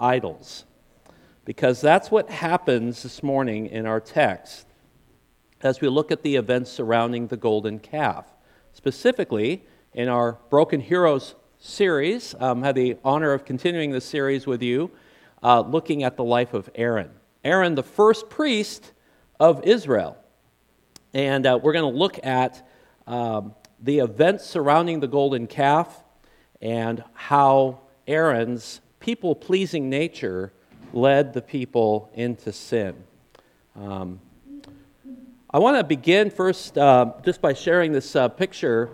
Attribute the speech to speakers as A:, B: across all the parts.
A: Idols. Because that's what happens this morning in our text as we look at the events surrounding the golden calf. Specifically, in our Broken Heroes series, um, I had the honor of continuing this series with you, uh, looking at the life of Aaron. Aaron, the first priest of Israel. And uh, we're going to look at um, the events surrounding the golden calf and how Aaron's people pleasing nature led the people into sin. Um, I want to begin first uh, just by sharing this uh, picture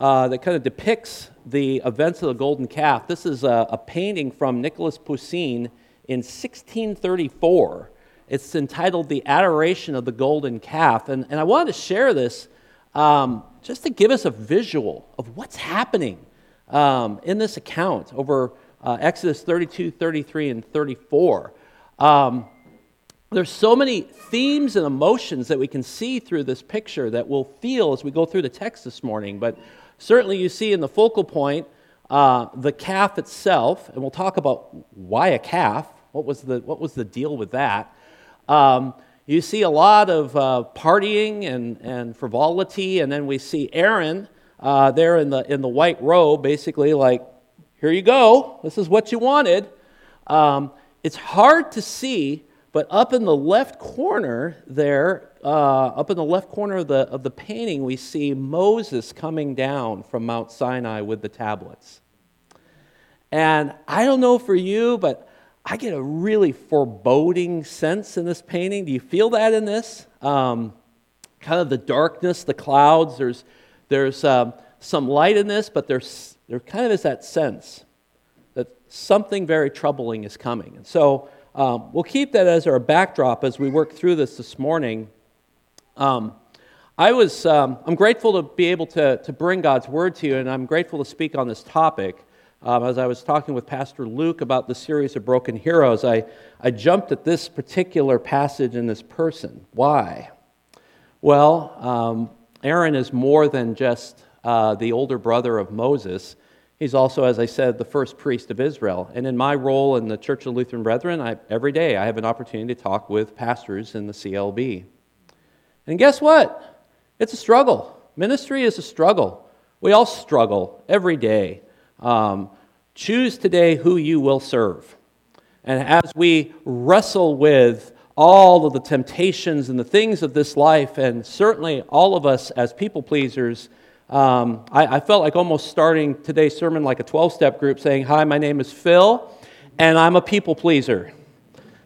A: uh, that kind of depicts the events of the golden calf. This is a, a painting from Nicolas Poussin in 1634. It's entitled The Adoration of the Golden Calf. And, and I wanted to share this um, just to give us a visual of what's happening um, in this account over uh, Exodus 32, 33, and 34. Um, there's so many themes and emotions that we can see through this picture that we'll feel as we go through the text this morning. But certainly, you see in the focal point uh, the calf itself, and we'll talk about why a calf. What was the, what was the deal with that? Um, you see a lot of uh, partying and, and frivolity, and then we see Aaron uh, there in the, in the white robe, basically like here you go. This is what you wanted. Um, it's hard to see, but up in the left corner there, uh, up in the left corner of the, of the painting, we see Moses coming down from Mount Sinai with the tablets. And I don't know for you, but I get a really foreboding sense in this painting. Do you feel that in this? Um, kind of the darkness, the clouds. There's, there's um, some light in this, but there's there kind of is that sense that something very troubling is coming. And so um, we'll keep that as our backdrop as we work through this this morning. Um, I was, um, I'm grateful to be able to, to bring God's word to you, and I'm grateful to speak on this topic. Um, as I was talking with Pastor Luke about the series of Broken Heroes, I, I jumped at this particular passage in this person. Why? Well, um, Aaron is more than just uh, the older brother of Moses. He's also, as I said, the first priest of Israel. And in my role in the Church of Lutheran Brethren, I, every day I have an opportunity to talk with pastors in the CLB. And guess what? It's a struggle. Ministry is a struggle. We all struggle every day. Um, choose today who you will serve. And as we wrestle with all of the temptations and the things of this life, and certainly all of us as people pleasers, um, I, I, felt like almost starting today's sermon like a 12 step group saying, Hi, my name is Phil, and I'm a people pleaser.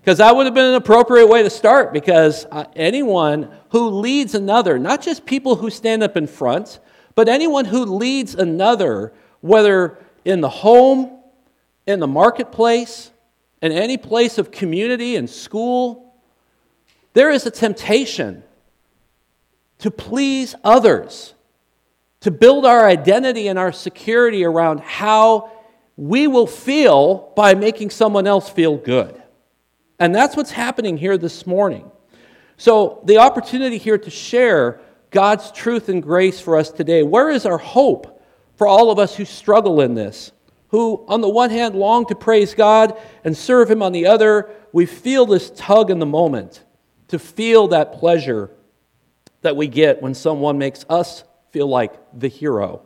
A: Because that would have been an appropriate way to start, because uh, anyone who leads another, not just people who stand up in front, but anyone who leads another, whether in the home, in the marketplace, in any place of community and school, there is a temptation to please others to build our identity and our security around how we will feel by making someone else feel good. And that's what's happening here this morning. So, the opportunity here to share God's truth and grace for us today. Where is our hope for all of us who struggle in this? Who, on the one hand, long to praise God and serve Him on the other, we feel this tug in the moment to feel that pleasure that we get when someone makes us feel like the hero.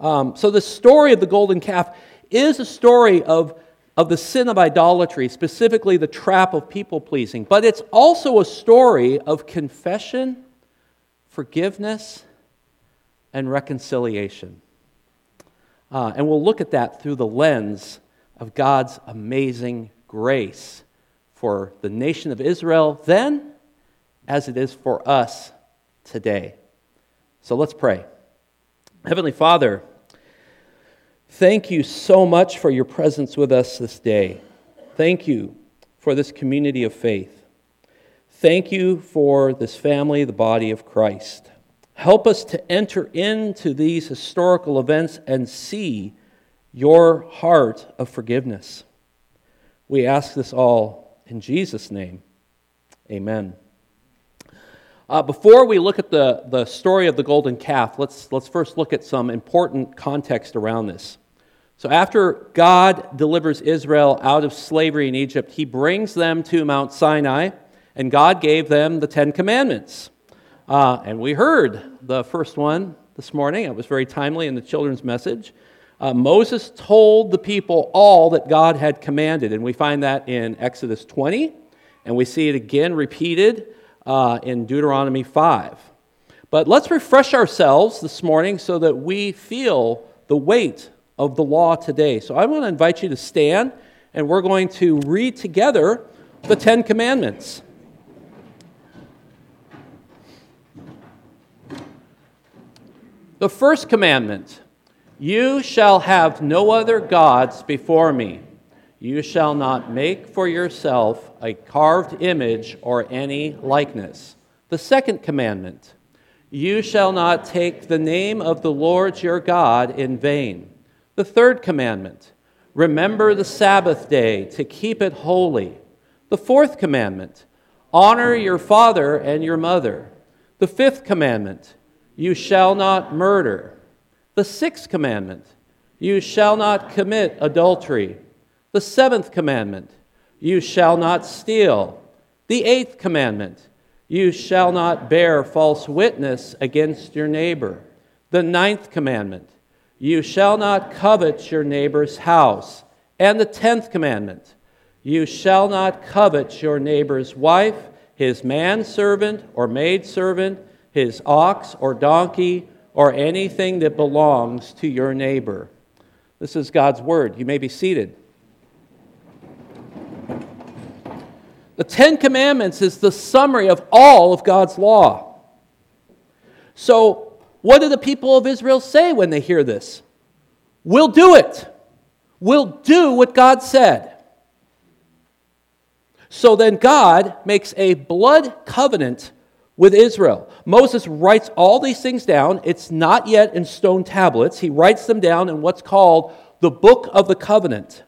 A: Um, so, the story of the golden calf is a story of, of the sin of idolatry, specifically the trap of people pleasing, but it's also a story of confession, forgiveness, and reconciliation. Uh, and we'll look at that through the lens of God's amazing grace for the nation of Israel then, as it is for us today. So let's pray. Heavenly Father, thank you so much for your presence with us this day. thank you for this community of faith. Thank you for this family, the body of Christ. Help us to enter into these historical events and see your heart of forgiveness. We ask this all in Jesus' name. Amen. Uh, before we look at the, the story of the golden calf, let's, let's first look at some important context around this. So, after God delivers Israel out of slavery in Egypt, he brings them to Mount Sinai, and God gave them the Ten Commandments. Uh, and we heard the first one this morning. It was very timely in the children's message. Uh, Moses told the people all that God had commanded, and we find that in Exodus 20, and we see it again repeated uh, in Deuteronomy 5. But let's refresh ourselves this morning so that we feel the weight of the law today. So I want to invite you to stand, and we're going to read together the Ten Commandments. The first commandment You shall have no other gods before me. You shall not make for yourself a carved image or any likeness. The second commandment You shall not take the name of the Lord your God in vain. The third commandment Remember the Sabbath day to keep it holy. The fourth commandment Honor your father and your mother. The fifth commandment You shall not murder. The sixth commandment You shall not commit adultery. The seventh commandment, you shall not steal. The eighth commandment, you shall not bear false witness against your neighbor. The ninth commandment, you shall not covet your neighbor's house. And the tenth commandment, you shall not covet your neighbor's wife, his manservant or maidservant, his ox or donkey, or anything that belongs to your neighbor. This is God's word. You may be seated. The Ten Commandments is the summary of all of God's law. So, what do the people of Israel say when they hear this? We'll do it. We'll do what God said. So then God makes a blood covenant with Israel. Moses writes all these things down. It's not yet in stone tablets. He writes them down in what's called the Book of the Covenant.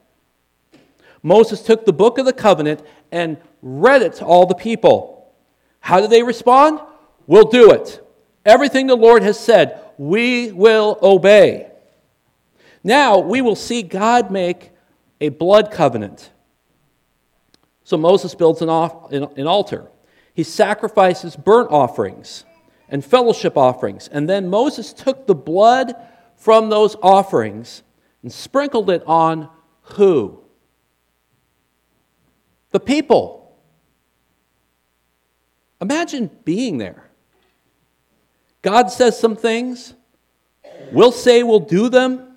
A: Moses took the Book of the Covenant and read it to all the people. How did they respond? We'll do it. Everything the Lord has said, we will obey. Now we will see God make a blood covenant. So Moses builds an, off, an altar. He sacrifices burnt offerings and fellowship offerings. And then Moses took the blood from those offerings and sprinkled it on who? The people. Imagine being there. God says some things, we'll say we'll do them.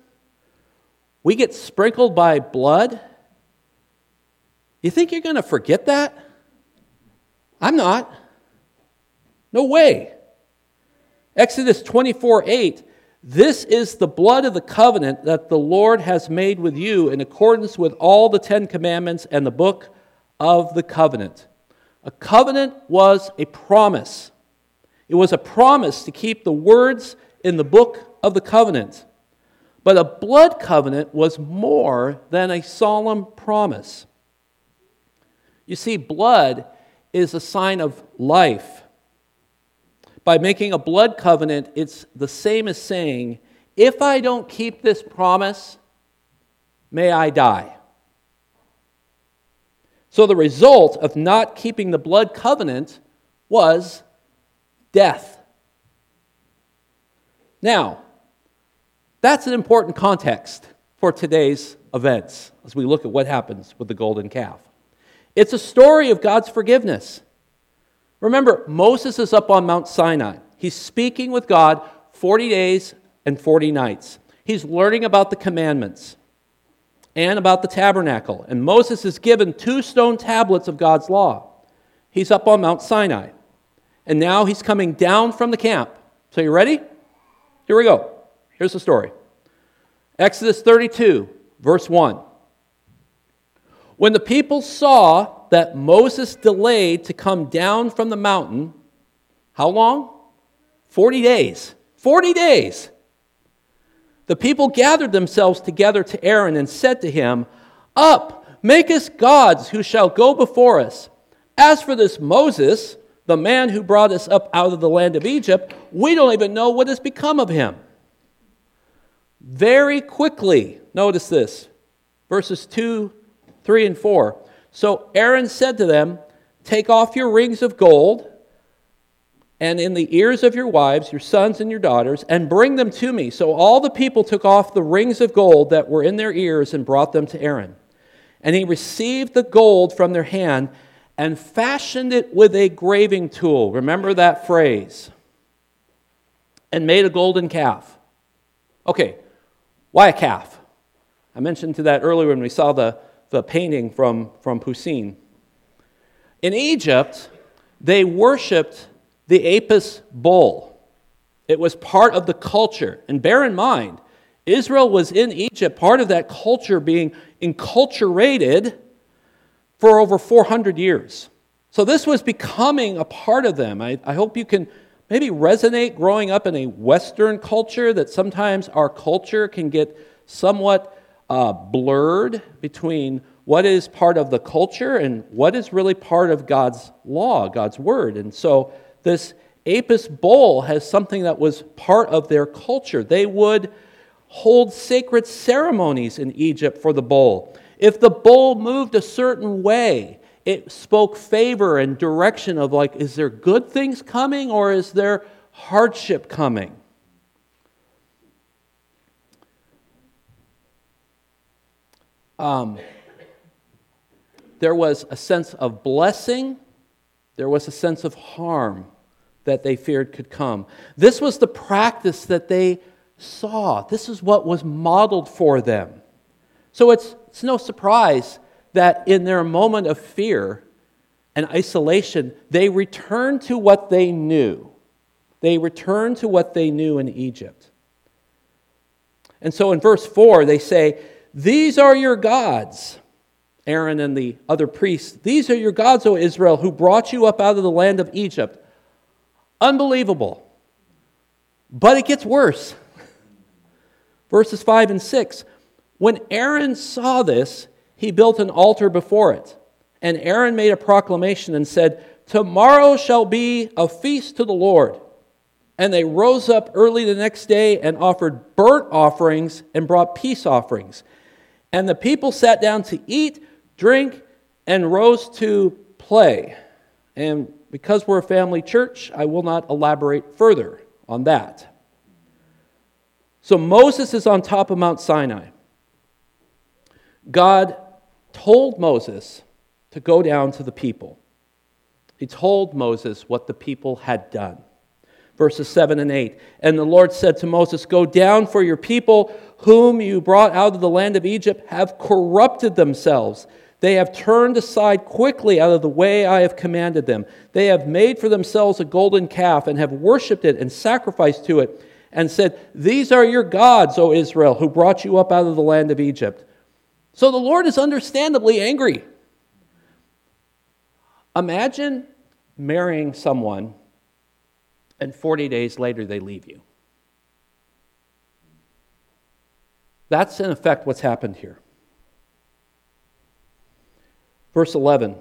A: We get sprinkled by blood. You think you're going to forget that? I'm not. No way. Exodus 24 8. This is the blood of the covenant that the Lord has made with you in accordance with all the Ten Commandments and the book of the covenant. A covenant was a promise. It was a promise to keep the words in the book of the covenant. But a blood covenant was more than a solemn promise. You see, blood is a sign of life. By making a blood covenant, it's the same as saying, if I don't keep this promise, may I die. So the result of not keeping the blood covenant was death. Now, that's an important context for today's events as we look at what happens with the golden calf. It's a story of God's forgiveness. Remember, Moses is up on Mount Sinai. He's speaking with God 40 days and 40 nights. He's learning about the commandments and about the tabernacle. And Moses is given two stone tablets of God's law. He's up on Mount Sinai. And now he's coming down from the camp. So, you ready? Here we go. Here's the story Exodus 32, verse 1. When the people saw that Moses delayed to come down from the mountain, how long? 40 days. 40 days. The people gathered themselves together to Aaron and said to him, Up, make us gods who shall go before us. As for this Moses, the man who brought us up out of the land of Egypt, we don't even know what has become of him. Very quickly, notice this verses 2, 3, and 4. So Aaron said to them, Take off your rings of gold and in the ears of your wives, your sons and your daughters, and bring them to me. So all the people took off the rings of gold that were in their ears and brought them to Aaron. And he received the gold from their hand and fashioned it with a graving tool. Remember that phrase. And made a golden calf. Okay, why a calf? I mentioned to that earlier when we saw the, the painting from, from Poussin. In Egypt, they worshiped the Apis bull. It was part of the culture. And bear in mind, Israel was in Egypt, part of that culture being enculturated for over 400 years. So this was becoming a part of them. I, I hope you can maybe resonate growing up in a Western culture that sometimes our culture can get somewhat uh, blurred between what is part of the culture and what is really part of God's law, God's word. And so this Apis bull has something that was part of their culture. They would hold sacred ceremonies in Egypt for the bull. If the bull moved a certain way, it spoke favor and direction of like, is there good things coming or is there hardship coming? Um, there was a sense of blessing, there was a sense of harm that they feared could come. This was the practice that they saw. This is what was modeled for them. So it's, it's no surprise that in their moment of fear and isolation, they returned to what they knew. They returned to what they knew in Egypt. And so in verse 4, they say, These are your gods. Aaron and the other priests, these are your gods, O Israel, who brought you up out of the land of Egypt. Unbelievable. But it gets worse. Verses 5 and 6. When Aaron saw this, he built an altar before it. And Aaron made a proclamation and said, Tomorrow shall be a feast to the Lord. And they rose up early the next day and offered burnt offerings and brought peace offerings. And the people sat down to eat, drink, and rose to play. And because we're a family church, I will not elaborate further on that. So Moses is on top of Mount Sinai. God told Moses to go down to the people. He told Moses what the people had done. Verses 7 and 8. And the Lord said to Moses, Go down, for your people, whom you brought out of the land of Egypt, have corrupted themselves they have turned aside quickly out of the way I have commanded them. They have made for themselves a golden calf and have worshipped it and sacrificed to it and said, These are your gods, O Israel, who brought you up out of the land of Egypt. So the Lord is understandably angry. Imagine marrying someone and 40 days later they leave you. That's in effect what's happened here. Verse 11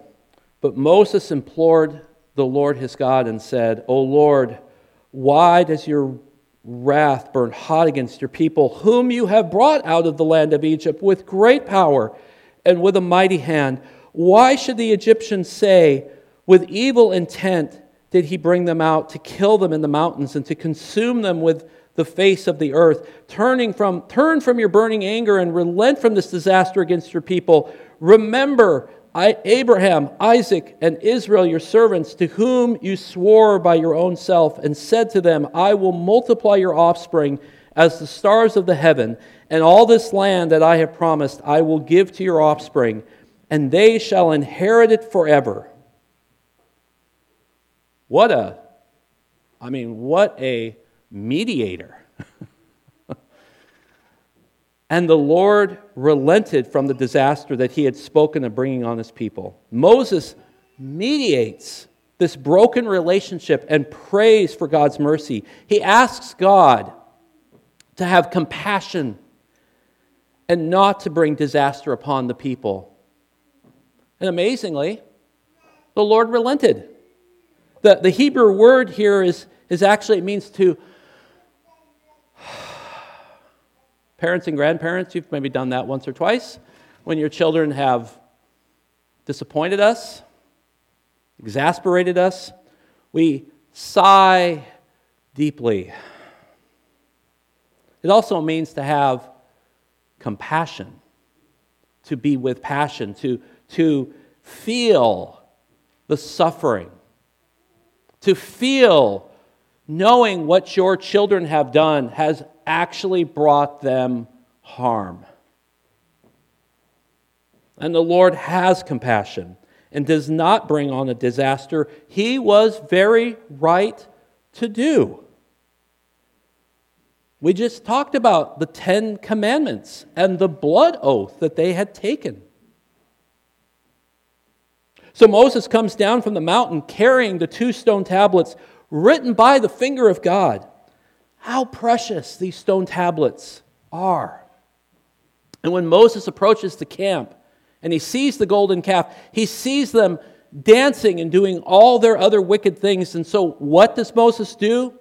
A: But Moses implored the Lord his God and said, O Lord, why does your wrath burn hot against your people, whom you have brought out of the land of Egypt with great power and with a mighty hand? Why should the Egyptians say, With evil intent did he bring them out to kill them in the mountains and to consume them with the face of the earth? Turning from, turn from your burning anger and relent from this disaster against your people. Remember I, Abraham, Isaac, and Israel, your servants, to whom you swore by your own self, and said to them, I will multiply your offspring as the stars of the heaven, and all this land that I have promised I will give to your offspring, and they shall inherit it forever. What a, I mean, what a mediator. And the Lord relented from the disaster that he had spoken of bringing on his people. Moses mediates this broken relationship and prays for God's mercy. He asks God to have compassion and not to bring disaster upon the people. And amazingly, the Lord relented. The, the Hebrew word here is, is actually, it means to Parents and grandparents, you've maybe done that once or twice when your children have disappointed us, exasperated us. We sigh deeply. It also means to have compassion, to be with passion, to, to feel the suffering, to feel knowing what your children have done has actually brought them harm. And the Lord has compassion and does not bring on a disaster he was very right to do. We just talked about the Ten Commandments and the blood oath that they had taken. So Moses comes down from the mountain carrying the two stone tablets written by the finger of God. How precious these stone tablets are. And when Moses approaches the camp and he sees the golden calf, he sees them dancing and doing all their other wicked things. And so, what does Moses do?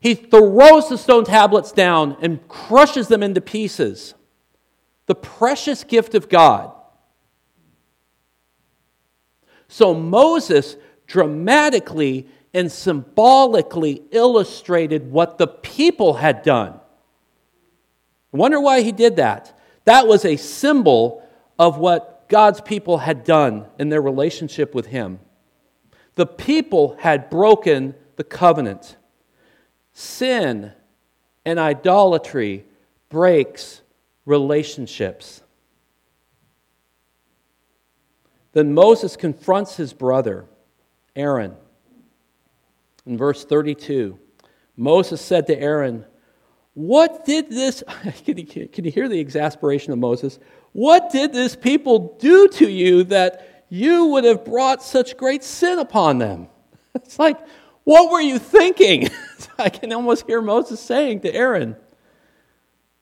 A: He throws the stone tablets down and crushes them into pieces. The precious gift of God. So, Moses dramatically and symbolically illustrated what the people had done. I wonder why he did that. That was a symbol of what God's people had done in their relationship with him. The people had broken the covenant. Sin and idolatry breaks relationships. Then Moses confronts his brother, Aaron. In verse 32, Moses said to Aaron, What did this, can you, can you hear the exasperation of Moses? What did this people do to you that you would have brought such great sin upon them? It's like, what were you thinking? I can almost hear Moses saying to Aaron,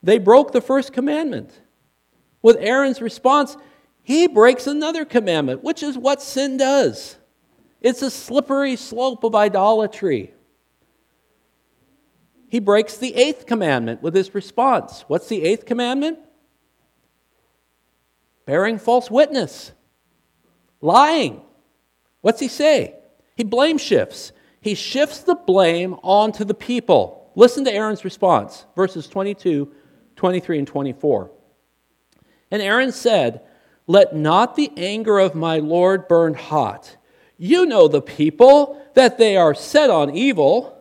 A: They broke the first commandment. With Aaron's response, he breaks another commandment, which is what sin does. It's a slippery slope of idolatry. He breaks the eighth commandment with his response. What's the eighth commandment? Bearing false witness, lying. What's he say? He blame shifts. He shifts the blame onto the people. Listen to Aaron's response, verses 22, 23, and 24. And Aaron said, Let not the anger of my Lord burn hot you know the people, that they are set on evil.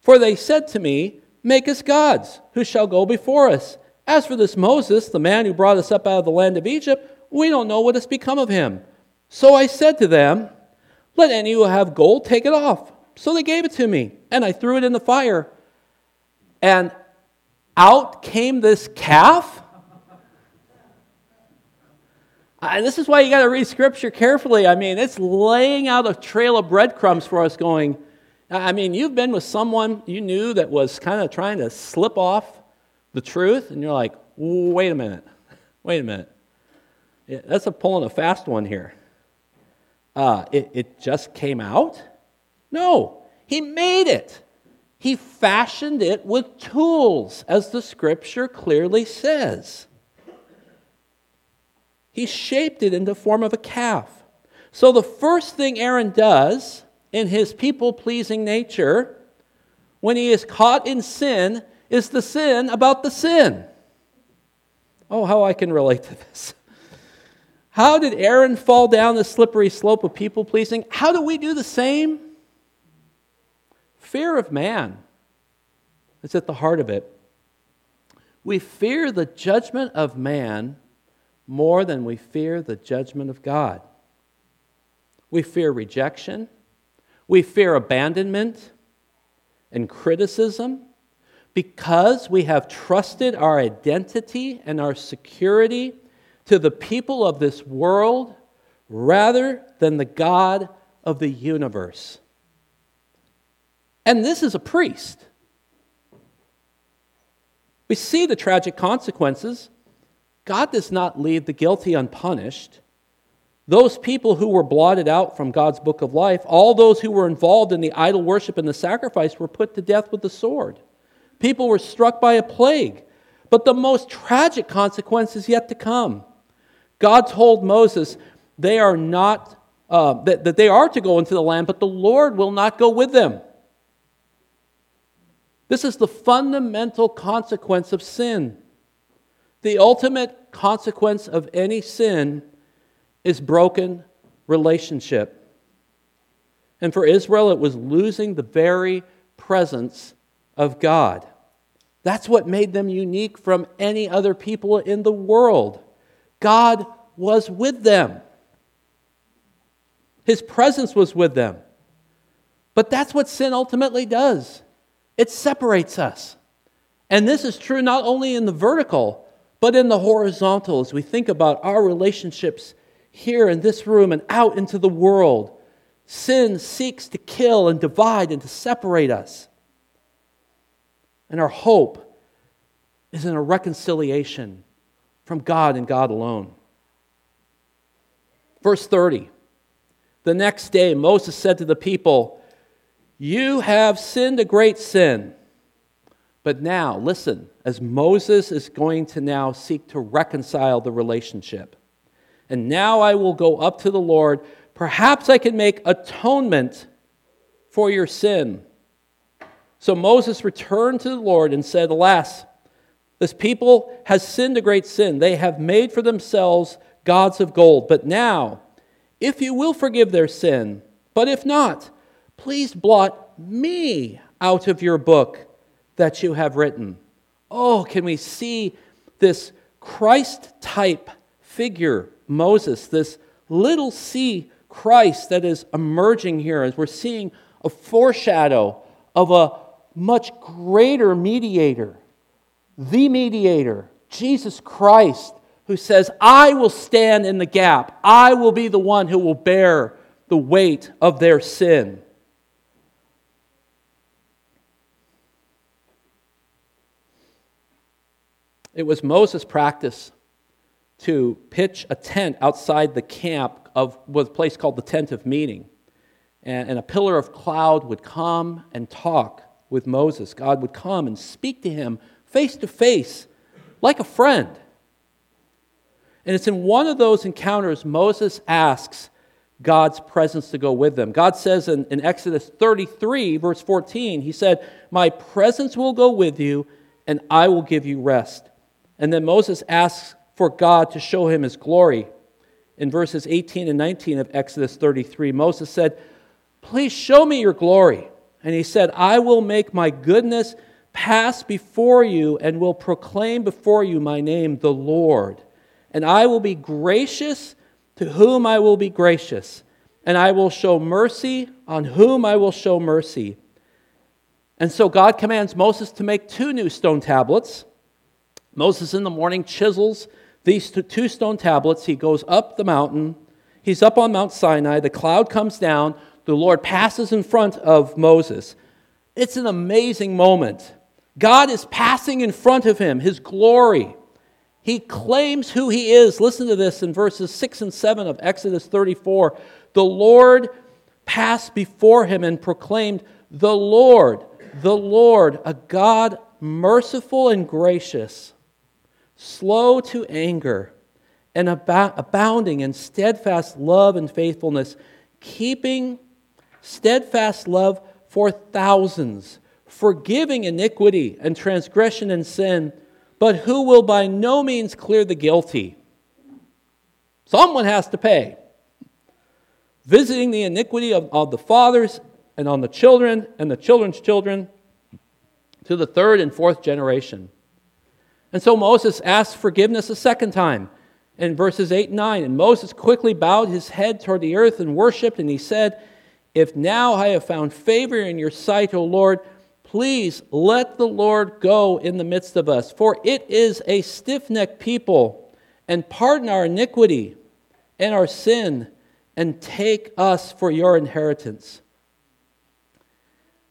A: For they said to me, Make us gods, who shall go before us. As for this Moses, the man who brought us up out of the land of Egypt, we don't know what has become of him. So I said to them, Let any who have gold take it off. So they gave it to me, and I threw it in the fire. And out came this calf and this is why you got to read Scripture carefully. I mean, it's laying out a trail of breadcrumbs for us going, I mean, you've been with someone you knew that was kind of trying to slip off the truth, and you're like, wait a minute, wait a minute. Yeah, that's a pulling a fast one here. Uh, it, it just came out? No, he made it. He fashioned it with tools, as the scripture clearly says. He shaped it into the form of a calf. So the first thing Aaron does in his people pleasing nature when he is caught in sin is the sin about the sin. Oh, how I can relate to this. How did Aaron fall down the slippery slope of people pleasing? How do we do the same? Fear of man is at the heart of it. We fear the judgment of man more than we fear the judgment of God. We fear rejection, we fear abandonment and criticism because we have trusted our identity and our security to the people of this world rather than the God of the universe. And this is a priest. We see the tragic consequences. God does not leave the guilty unpunished. Those people who were blotted out from God's book of life, all those who were involved in the idol worship and the sacrifice, were put to death with the sword. People were struck by a plague. But the most tragic consequence is yet to come. God told Moses they are not uh, that, that they are to go into the land, but the Lord will not go with them. This is the fundamental consequence of sin. The ultimate consequence of any sin is broken relationship. And for Israel, it was losing the very presence of God. That's what made them unique from any other people in the world. God was with them, His presence was with them. But that's what sin ultimately does it separates us. And this is true not only in the vertical, but in the horizontal as we think about our relationships here in this room and out into the world. Sin seeks to kill and divide and to separate us. And our hope is in a reconciliation from God and God alone. Verse 30 The next day, Moses said to the people, You have sinned a great sin. But now, listen, as Moses is going to now seek to reconcile the relationship. And now I will go up to the Lord. Perhaps I can make atonement for your sin. So Moses returned to the Lord and said, Alas, this people has sinned a great sin. They have made for themselves gods of gold. But now, if you will forgive their sin, but if not, please blot me out of your book that you have written. Oh, can we see this Christ type figure, Moses, this little c Christ that is emerging here as we're seeing a foreshadow of a much greater mediator, the mediator, Jesus Christ, who says, I will stand in the gap. I will be the one who will bear the weight of their sin. It was Moses' practice to pitch a tent outside the camp of was a place called the tent of meeting. And, and a pillar of cloud would come and talk with Moses. God would come and speak to him face to face like a friend. And it's in one of those encounters Moses asks God's presence to go with them. God says in, in Exodus 33, verse 14, He said, My presence will go with you, and I will give you rest. And then Moses asks for God to show him his glory. In verses 18 and 19 of Exodus 33, Moses said, Please show me your glory. And he said, I will make my goodness pass before you and will proclaim before you my name, the Lord. And I will be gracious to whom I will be gracious, and I will show mercy on whom I will show mercy. And so God commands Moses to make two new stone tablets. Moses in the morning chisels these two stone tablets. He goes up the mountain. He's up on Mount Sinai. The cloud comes down. The Lord passes in front of Moses. It's an amazing moment. God is passing in front of him, his glory. He claims who he is. Listen to this in verses 6 and 7 of Exodus 34. The Lord passed before him and proclaimed, The Lord, the Lord, a God merciful and gracious slow to anger, and abounding in steadfast love and faithfulness, keeping steadfast love for thousands, forgiving iniquity and transgression and sin, but who will by no means clear the guilty. Someone has to pay. Visiting the iniquity of, of the fathers and on the children and the children's children to the third and fourth generation. And so Moses asked forgiveness a second time in verses 8 and 9. And Moses quickly bowed his head toward the earth and worshiped, and he said, If now I have found favor in your sight, O Lord, Please let the Lord go in the midst of us, for it is a stiff necked people, and pardon our iniquity and our sin, and take us for your inheritance.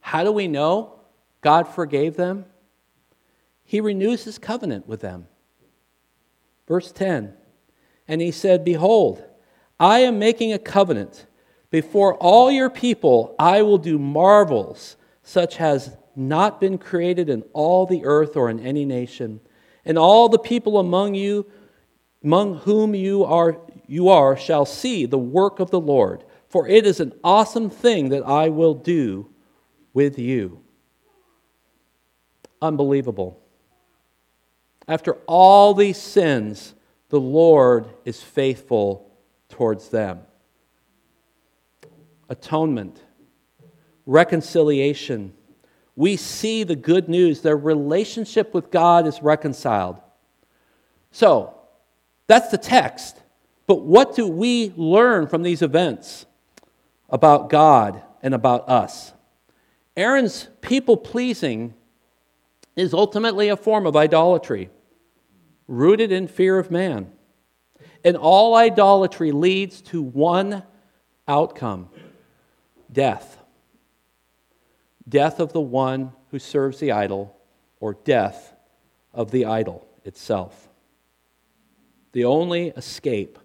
A: How do we know God forgave them? He renews his covenant with them. Verse 10 And he said, Behold, I am making a covenant. Before all your people, I will do marvels such as not been created in all the earth or in any nation. And all the people among you, among whom you are, you are, shall see the work of the Lord. For it is an awesome thing that I will do with you. Unbelievable. After all these sins, the Lord is faithful towards them. Atonement, reconciliation. We see the good news. Their relationship with God is reconciled. So, that's the text. But what do we learn from these events about God and about us? Aaron's people pleasing is ultimately a form of idolatry rooted in fear of man. And all idolatry leads to one outcome death. Death of the one who serves the idol, or death of the idol itself. The only escape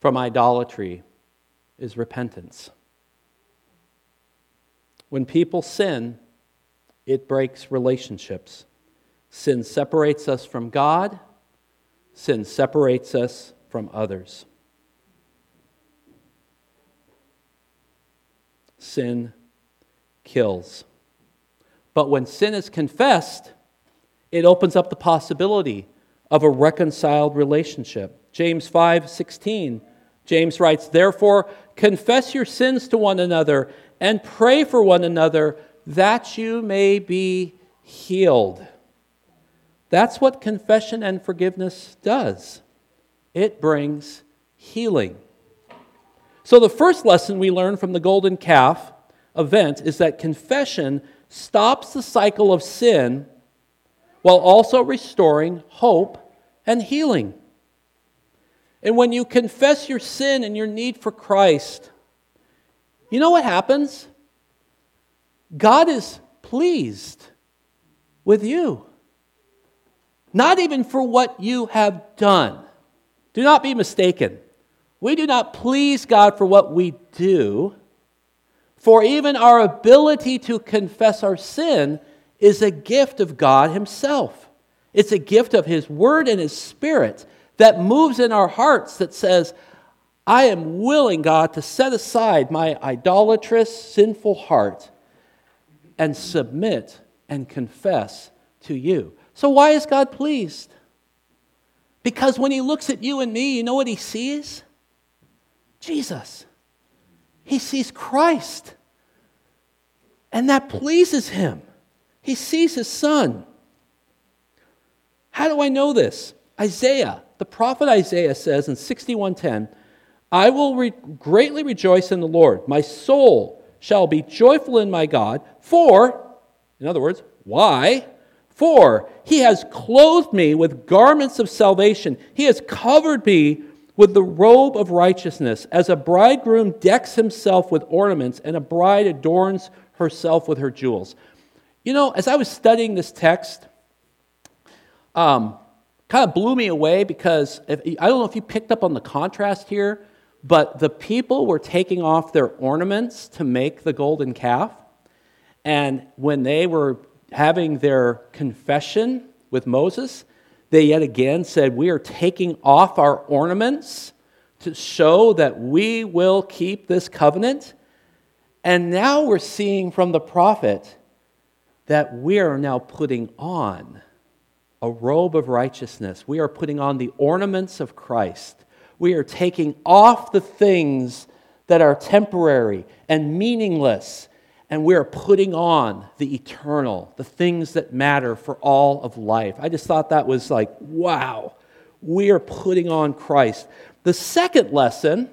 A: from idolatry is repentance. When people sin, it breaks relationships. Sin separates us from God Sin separates us from others. Sin kills. But when sin is confessed, it opens up the possibility of a reconciled relationship. James 5 16, James writes, Therefore, confess your sins to one another and pray for one another that you may be healed. That's what confession and forgiveness does it brings healing. So, the first lesson we learn from the golden calf event is that confession stops the cycle of sin while also restoring hope and healing. And when you confess your sin and your need for Christ, you know what happens? God is pleased with you not even for what you have done. Do not be mistaken. We do not please God for what we do, for even our ability to confess our sin is a gift of God Himself. It's a gift of His Word and His Spirit that moves in our hearts that says, I am willing, God, to set aside my idolatrous, sinful heart and submit and confess to you. So, why is God pleased? Because when He looks at you and me, you know what He sees? Jesus. He sees Christ. And that pleases Him. He sees His Son. How do I know this? Isaiah, the prophet Isaiah says in 61:10, I will re- greatly rejoice in the Lord. My soul shall be joyful in my God, for, in other words, why? For he has clothed me with garments of salvation, he has covered me with the robe of righteousness, as a bridegroom decks himself with ornaments, and a bride adorns herself with her jewels. You know, as I was studying this text, um, kind of blew me away because if, I don't know if you picked up on the contrast here, but the people were taking off their ornaments to make the golden calf. And when they were having their confession with Moses, they yet again said, We are taking off our ornaments to show that we will keep this covenant. And now we're seeing from the prophet that we are now putting on a robe of righteousness. We are putting on the ornaments of Christ. We are taking off the things that are temporary and meaningless and we are putting on the eternal, the things that matter for all of life. I just thought that was like, wow, we are putting on Christ. The second lesson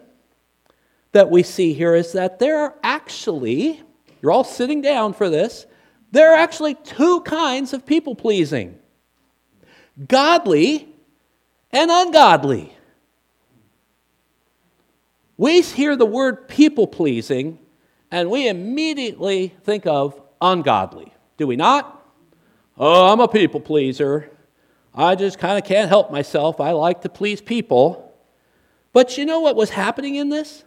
A: that we see here is that there are actually, you're all sitting down for this, There are actually two kinds of people pleasing godly and ungodly. We hear the word people pleasing and we immediately think of ungodly, do we not? Oh, I'm a people pleaser. I just kind of can't help myself. I like to please people. But you know what was happening in this?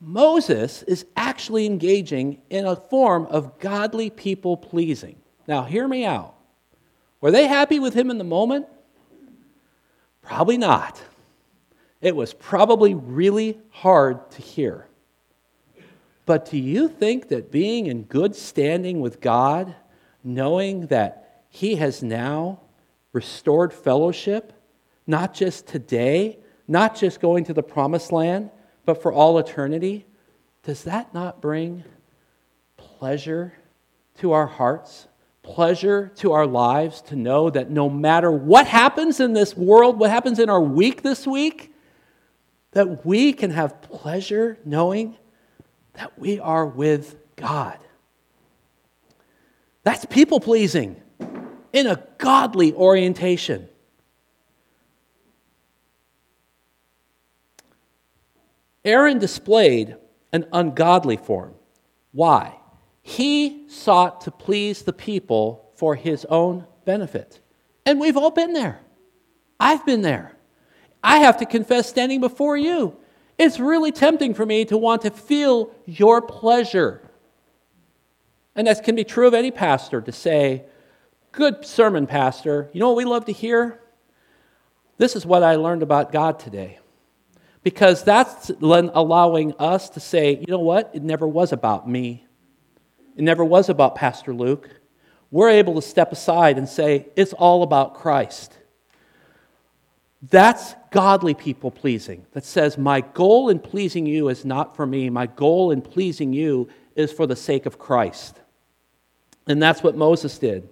A: Moses is actually engaging in a form of godly people pleasing. Now, hear me out. Were they happy with him in the moment? Probably not. It was probably really hard to hear. But do you think that being in good standing with God, knowing that He has now restored fellowship, not just today, not just going to the promised land, but for all eternity, does that not bring pleasure to our hearts? Pleasure to our lives to know that no matter what happens in this world, what happens in our week this week, that we can have pleasure knowing that we are with God. That's people pleasing in a godly orientation. Aaron displayed an ungodly form. Why? He sought to please the people for his own benefit. And we've all been there. I've been there. I have to confess, standing before you, it's really tempting for me to want to feel your pleasure. And that can be true of any pastor to say, Good sermon, Pastor. You know what we love to hear? This is what I learned about God today. Because that's allowing us to say, you know what? It never was about me. It never was about Pastor Luke. We're able to step aside and say, it's all about Christ. That's godly people pleasing that says, My goal in pleasing you is not for me. My goal in pleasing you is for the sake of Christ. And that's what Moses did.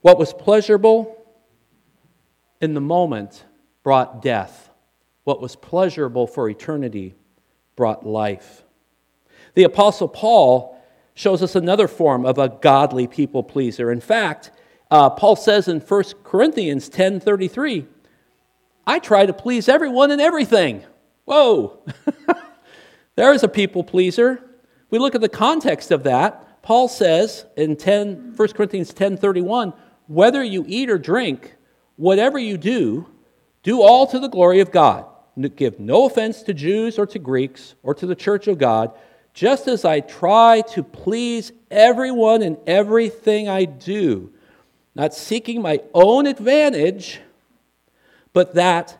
A: What was pleasurable in the moment brought death. What was pleasurable for eternity brought life. The Apostle Paul shows us another form of a godly people pleaser. In fact, uh, Paul says in 1 Corinthians 10:33, "I try to please everyone and everything." Whoa, there is a people pleaser. We look at the context of that. Paul says in 10, 1 Corinthians 10:31, "Whether you eat or drink, whatever you do, do all to the glory of God. Give no offense to Jews or to Greeks or to the church of God, just as I try to please everyone in everything I do." Not seeking my own advantage, but that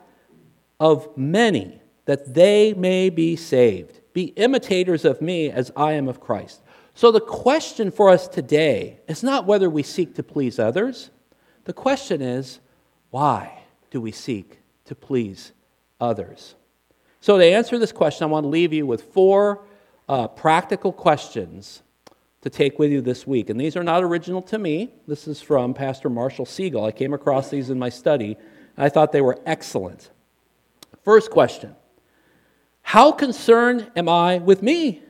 A: of many, that they may be saved. Be imitators of me as I am of Christ. So, the question for us today is not whether we seek to please others. The question is, why do we seek to please others? So, to answer this question, I want to leave you with four uh, practical questions to take with you this week. And these are not original to me. This is from Pastor Marshall Segal. I came across these in my study, I thought they were excellent. First question How concerned am I with me?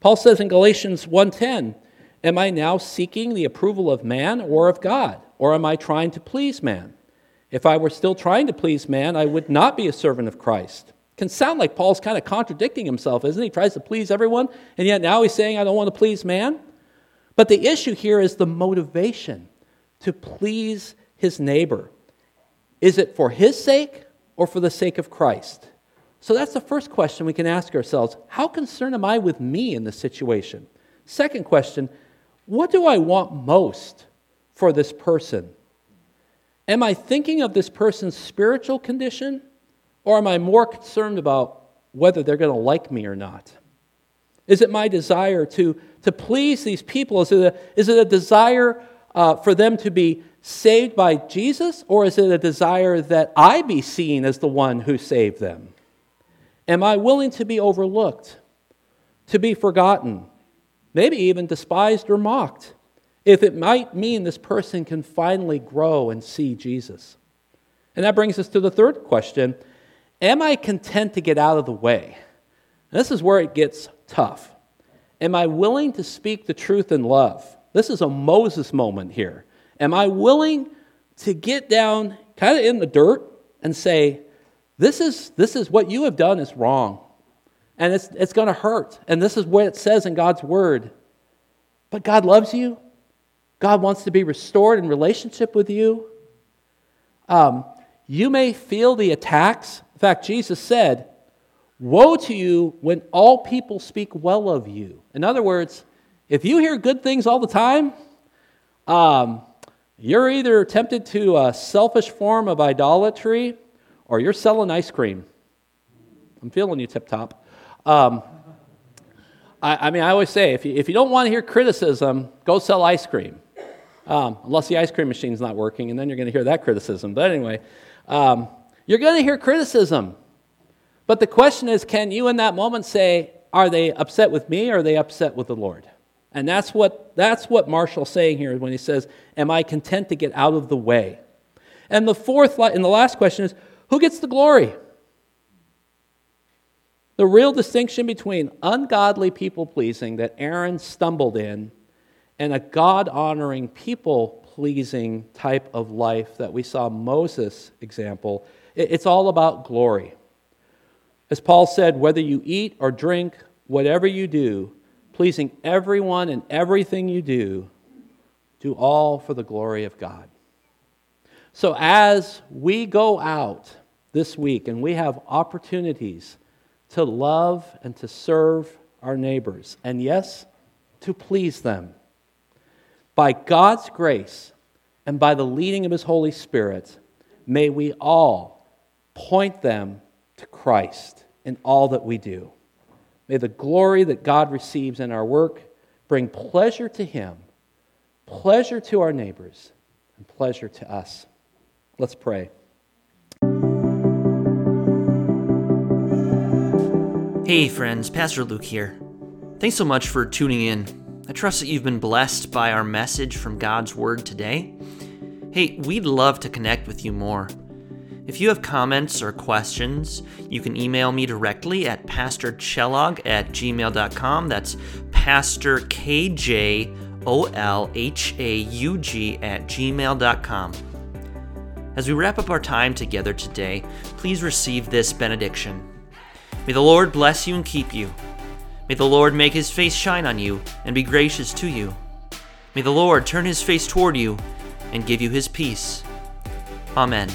A: Paul says in Galatians 1:10, Am I now seeking the approval of man or of God? Or am I trying to please man? If I were still trying to please man, I would not be a servant of Christ can sound like Paul's kind of contradicting himself, isn't he? He tries to please everyone, and yet now he's saying, I don't want to please man. But the issue here is the motivation to please his neighbor. Is it for his sake or for the sake of Christ? So that's the first question we can ask ourselves. How concerned am I with me in this situation? Second question, what do I want most for this person? Am I thinking of this person's spiritual condition or am I more concerned about whether they're going to like me or not? Is it my desire to, to please these people? Is it a, is it a desire uh, for them to be saved by Jesus, or is it a desire that I be seen as the one who saved them? Am I willing to be overlooked, to be forgotten, maybe even despised or mocked, if it might mean this person can finally grow and see Jesus? And that brings us to the third question Am I content to get out of the way? And this is where it gets tough. Am I willing to speak the truth in love? This is a Moses moment here. Am I willing to get down kind of in the dirt and say, this is, this is what you have done is wrong. And it's, it's going to hurt. And this is what it says in God's word. But God loves you. God wants to be restored in relationship with you. Um, you may feel the attacks. Fact, Jesus said, Woe to you when all people speak well of you. In other words, if you hear good things all the time, um, you're either tempted to a selfish form of idolatry or you're selling ice cream. I'm feeling you, Tip Top. Um, I, I, mean, I always say if you, if you don't want to hear criticism, go sell ice cream. Um, unless the ice cream machine's not working, and then you're going to hear that criticism. But anyway, um, you're going to hear criticism. But the question is can you in that moment say, are they upset with me or are they upset with the Lord? And that's what, that's what Marshall's saying here when he says, Am I content to get out of the way? And the fourth, and the last question is, Who gets the glory? The real distinction between ungodly people pleasing that Aaron stumbled in and a God honoring, people pleasing type of life that we saw Moses' example, it's all about glory. As Paul said, whether you eat or drink, whatever you do, pleasing everyone and everything you do, do all for the glory of God. So, as we go out this week and we have opportunities to love and to serve our neighbors, and yes, to please them, by God's grace and by the leading of His Holy Spirit, may we all point them to Christ in all that we do. May the glory that God receives in our work bring pleasure to Him, pleasure to our neighbors, and pleasure to us. Let's pray.
B: Hey, friends, Pastor Luke here. Thanks so much for tuning in. I trust that you've been blessed by our message from God's Word today. Hey, we'd love to connect with you more. If you have comments or questions, you can email me directly at pastorkjolhaug at gmail.com. That's pastor K-J-O-L-H-A-U-G at gmail.com. As we wrap up our time together today, please receive this benediction. May the Lord bless you and keep you. May the Lord make his face shine on you and be gracious to you. May the Lord turn his face toward you and give you his peace. Amen.